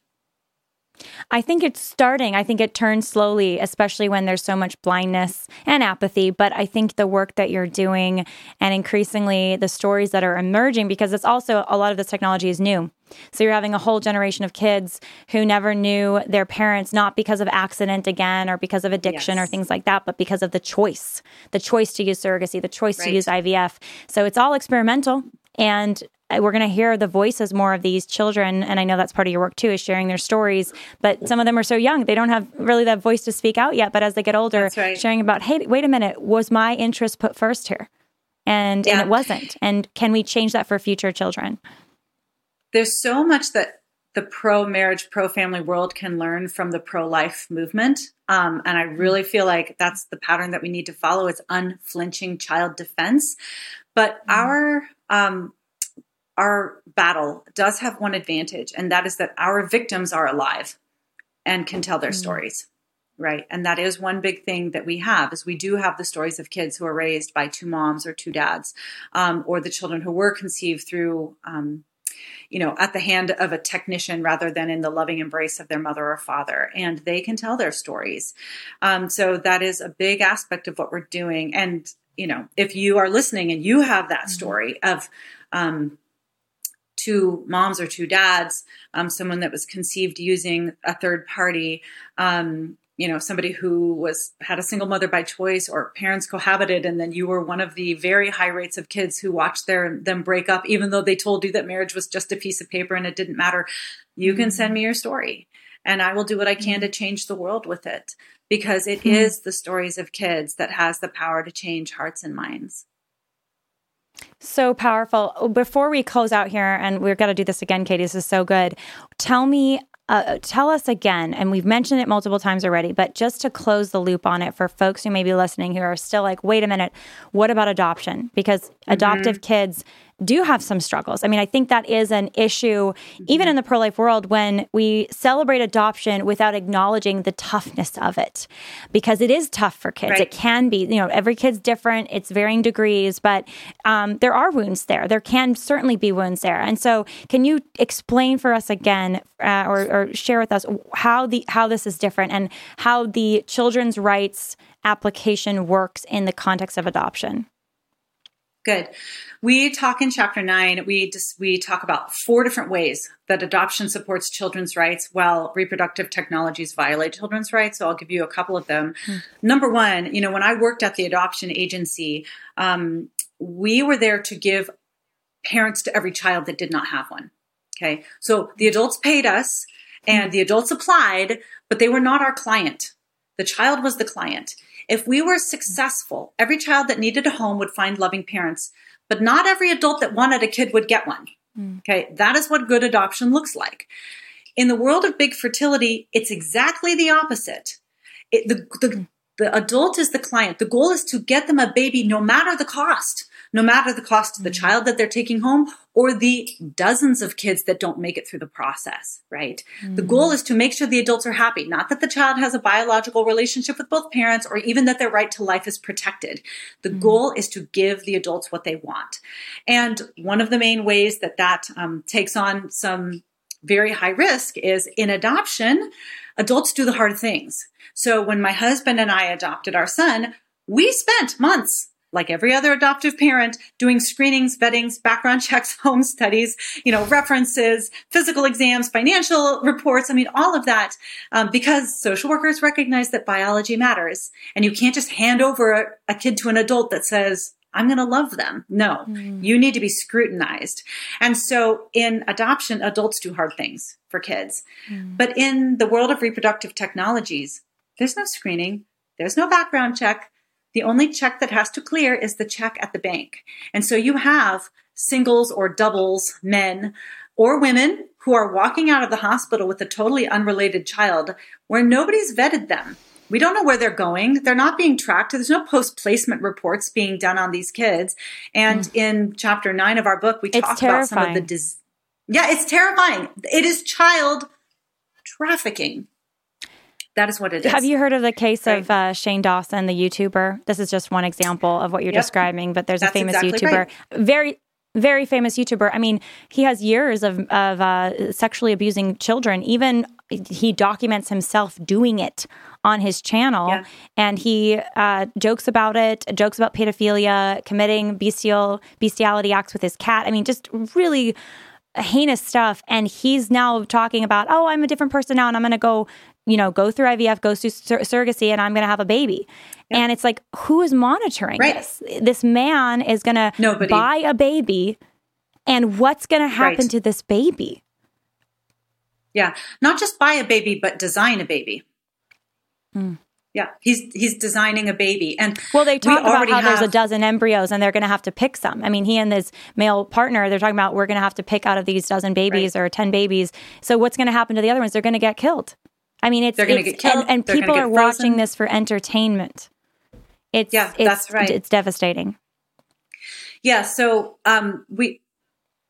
I think it's starting. I think it turns slowly, especially when there's so much blindness and apathy. But I think the work that you're doing and increasingly the stories that are emerging, because it's also a lot of this technology is new. So you're having a whole generation of kids who never knew their parents, not because of accident again or because of addiction yes. or things like that, but because of the choice, the choice to use surrogacy, the choice right. to use IVF. So it's all experimental. And we're going to hear the voices more of these children and i know that's part of your work too is sharing their stories but some of them are so young they don't have really that voice to speak out yet but as they get older right. sharing about hey wait a minute was my interest put first here and yeah. and it wasn't and can we change that for future children there's so much that the pro marriage pro family world can learn from the pro life movement um, and i really feel like that's the pattern that we need to follow is unflinching child defense but mm. our um, our battle does have one advantage, and that is that our victims are alive and can tell their mm-hmm. stories. Right. And that is one big thing that we have is we do have the stories of kids who are raised by two moms or two dads, um, or the children who were conceived through um, you know, at the hand of a technician rather than in the loving embrace of their mother or father. And they can tell their stories. Um, so that is a big aspect of what we're doing. And, you know, if you are listening and you have that mm-hmm. story of, um, two moms or two dads, um, someone that was conceived using a third party, um, you know, somebody who was had a single mother by choice or parents cohabited, and then you were one of the very high rates of kids who watched their them break up, even though they told you that marriage was just a piece of paper and it didn't matter. You can send me your story, and I will do what I can to change the world with it because it mm-hmm. the stories of kids that has the power to change hearts and minds. So powerful. Before we close out here, and we're going to do this again, Katy, this is so good. Tell me uh, tell us again, and we've mentioned it multiple times already, but just to close the loop on it for folks who may be listening who are still like, wait a minute, what about adoption? Because mm-hmm. adoptive kids do have some struggles. I mean, I think that is an issue even in the pro life world when we celebrate adoption without acknowledging the toughness of it because it is tough for kids. Right. It can be, you know, every kid's different, it's varying degrees, but um, there are wounds there. There can certainly be wounds there. And so, can you explain for us again uh, or, or share with us how the how this is different and how the children's rights application works in the context of adoption? Good. We talk in chapter nine, we just, we talk about four different ways that adoption supports children's rights while reproductive technologies violate children's rights. So I'll give you a couple of them. Mm. Number one, you know, when I worked at the adoption agency, um, we were there to give parents to every child that did not have one. Okay. So the adults paid us and the adults applied, but they were not our client. The child was the client. If we were successful, every child that needed a home would find loving parents, but not every adult that wanted a kid would get one. Mm. Okay, that is what good adoption looks like. In the world of big fertility, it's exactly the opposite. It, the, the, the adult is the client. The goal is to get them a baby no matter the cost no matter the cost to the child that they're taking home or the dozens of kids that don't make it through the process, right? Mm-hmm. The goal is to make sure the adults are happy, not that the child has a biological relationship with both parents or even that their right to life is protected. The mm-hmm. goal is to give the adults what they want. And one of the main ways that that um, takes on some very high risk is in adoption, adults do the hard things. So when my husband and I adopted our son, we spent months like every other adoptive parent, doing screenings, vettings, background checks, home studies, you know, references, physical exams, financial reports. I mean, all of that, um, because social workers recognize that biology matters, and you can't just hand over a, a kid to an adult that says, I'm going to love them. No, mm. you need to be scrutinized. And so in adoption, adults do hard things for kids. Mm. But in the world of reproductive technologies, there's no screening. There's no background check. The only check that has to clear is the check at the bank. And so you have singles or doubles, men or women who are walking out of the hospital with a totally unrelated child where nobody's vetted them. We don't know where they're going. They're not being tracked. There's no post placement reports being done on these kids. And mm. in chapter nine of our book, we talk about some of the. Dis- yeah, it's terrifying. It is child trafficking. That is what it is. Have you heard of the case right. of uh, Shane Dawson, the YouTuber? This is just one example of what you're yep. describing, but there's That's a famous exactly YouTuber. Right. Very very famous YouTuber. I mean, he has years of of uh, sexually abusing children. Even he documents himself doing it on his channel, yeah. and he uh, jokes about it, jokes about pedophilia, committing bestial bestiality acts with his cat. I mean, just really heinous stuff. And he's now talking about, oh, I'm a different person now, and I'm going to go you know, go through IVF, go through sur- surrogacy, and I'm going to have a baby. Yeah. And it's like, who is monitoring right. this? This man is going to buy a baby, and what's going to happen right. to this baby? Yeah, not just buy a baby, but design a baby. Mm. Yeah, he's he's designing a baby, and well, they talk we about how have... there's a dozen embryos, and they're going to have to pick some. I mean, he and his male partner, they're talking about we're going to have to pick out of these dozen babies right. or ten babies. So what's going to happen to the other ones? They're going to get killed. I mean, it's, get killed, and, and people are watching this for entertainment. It's yeah, it's, that's right. It's devastating. Yeah. So um, we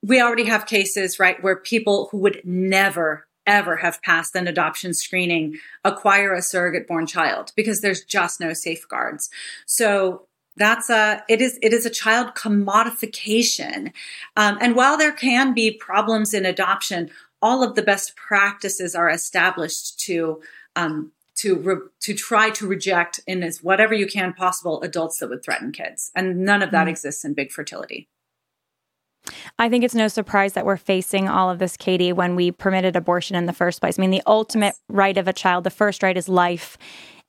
we already have cases right where people who would never ever have passed an adoption screening acquire a surrogate born child because there's just no safeguards. So that's a it is it is a child commodification um, and while there can be problems in adoption all of the best practices are established to um, to re- to try to reject in as whatever you can possible adults that would threaten kids, and none of that mm. exists in big fertility. I think it's no surprise that we're facing all of this, Katy, when we permitted abortion in the first place. I mean, the ultimate right of a child, the first right is life.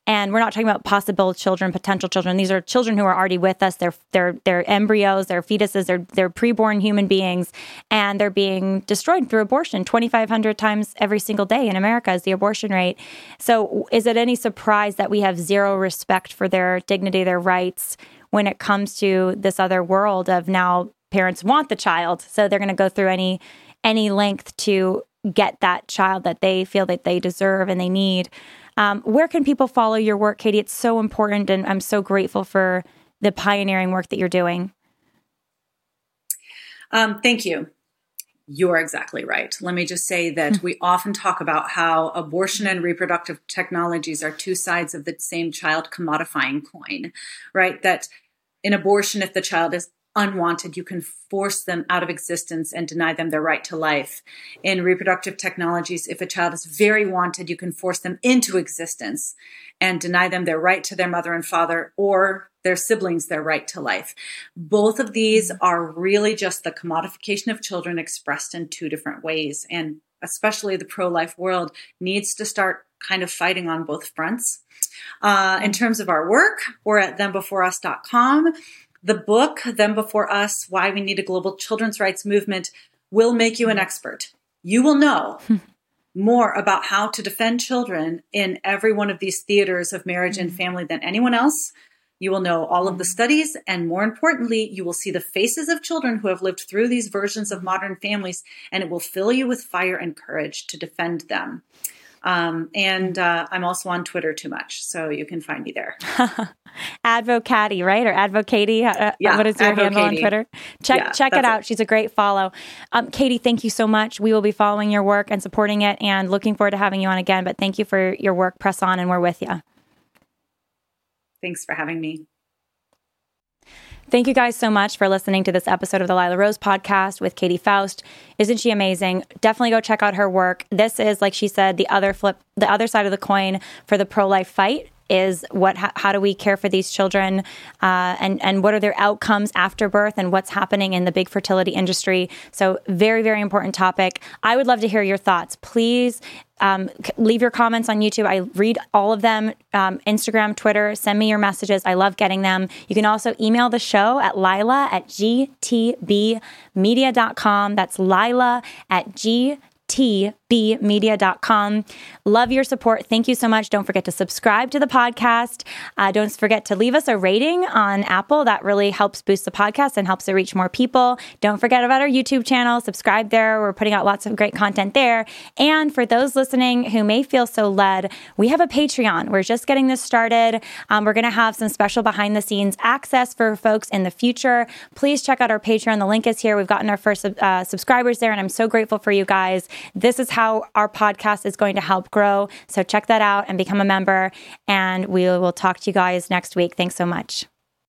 And we're not talking about possible children, potential children. These are children who are already with us. They're they're they're embryos, they're fetuses, they're they're preborn human beings, and they're being destroyed through abortion. Twenty five hundred times every single day in America is the abortion rate. So, is it any surprise that we have zero respect for their dignity, their rights, when it comes to this other world of now parents want the child, so they're going to go through any any length to get that child that they feel that they deserve and they need. Um, where can people follow your work, Katy? It's so important, and I'm so grateful for the pioneering work that you're doing. Um, thank you. You're exactly right. Let me just say that we often talk about how abortion and reproductive technologies are two sides of the same child commodifying coin, right? That in abortion, if the child is unwanted, you can force them out of existence and deny them their right to life. In reproductive technologies, if a child is very wanted, you can force them into existence and deny them their right to their mother and father or their siblings their right to life. Both of these are really just the commodification of children expressed in two different ways. And especially the pro life world needs to start kind of fighting on both fronts. Uh, in terms of our work, we're at thembeforeus.com. The book, Them Before Us Why We Need a Global Children's Rights Movement, will make you an mm-hmm. expert. You will know more about how to defend children in every one of these theaters of marriage and mm-hmm. family than anyone else. You will know all of the mm-hmm. studies, and more importantly, you will see the faces of children who have lived through these versions of modern families, and it will fill you with fire and courage to defend them. Um, and uh, I'm also on Twitter too much, so you can find me there. Advocati, right? Or Advocati? Uh, yeah, what is your handle on Twitter? Check yeah, check it out. It. She's a great follow. Um, Katy, thank you so much. We will be following your work and supporting it, and looking forward to having you on again. But thank you for your work. Press on, and we're with you. Thanks for having me. Thank you guys so much for listening to this episode of the Lila Rose podcast with Katy Faust. Isn't she amazing? Definitely go check out her work. This is, like she said, the other flip, the other side of the coin for the pro life fight is what how, how, do we care for these children uh, and and what are their outcomes after birth and what's happening in the big fertility industry? So very very important topic. I would love to hear your thoughts. Please um, leave your comments on youtube. I read all of them um, instagram twitter. Send me your messages. I love getting them. You can also email the show at lila at gtbmedia.com that's lila at g tbmedia.com. Love your support. Thank you so much. Don't forget to subscribe to the podcast. Uh, don't forget to leave us a rating on Apple. That really helps boost the podcast and helps it reach more people. Don't forget about our YouTube channel. Subscribe there. We're putting out lots of great content there. And for those listening who may feel so led, we have a Patreon. We're just getting this started. Um, we're going to have some special behind the scenes access for folks in the future. Please check out our Patreon. The link is here. We've gotten our first uh, subscribers there, and I'm so grateful for you guys. This is how our podcast is going to help grow. So check that out and become a member. And we will talk to you guys next week. Thanks so much.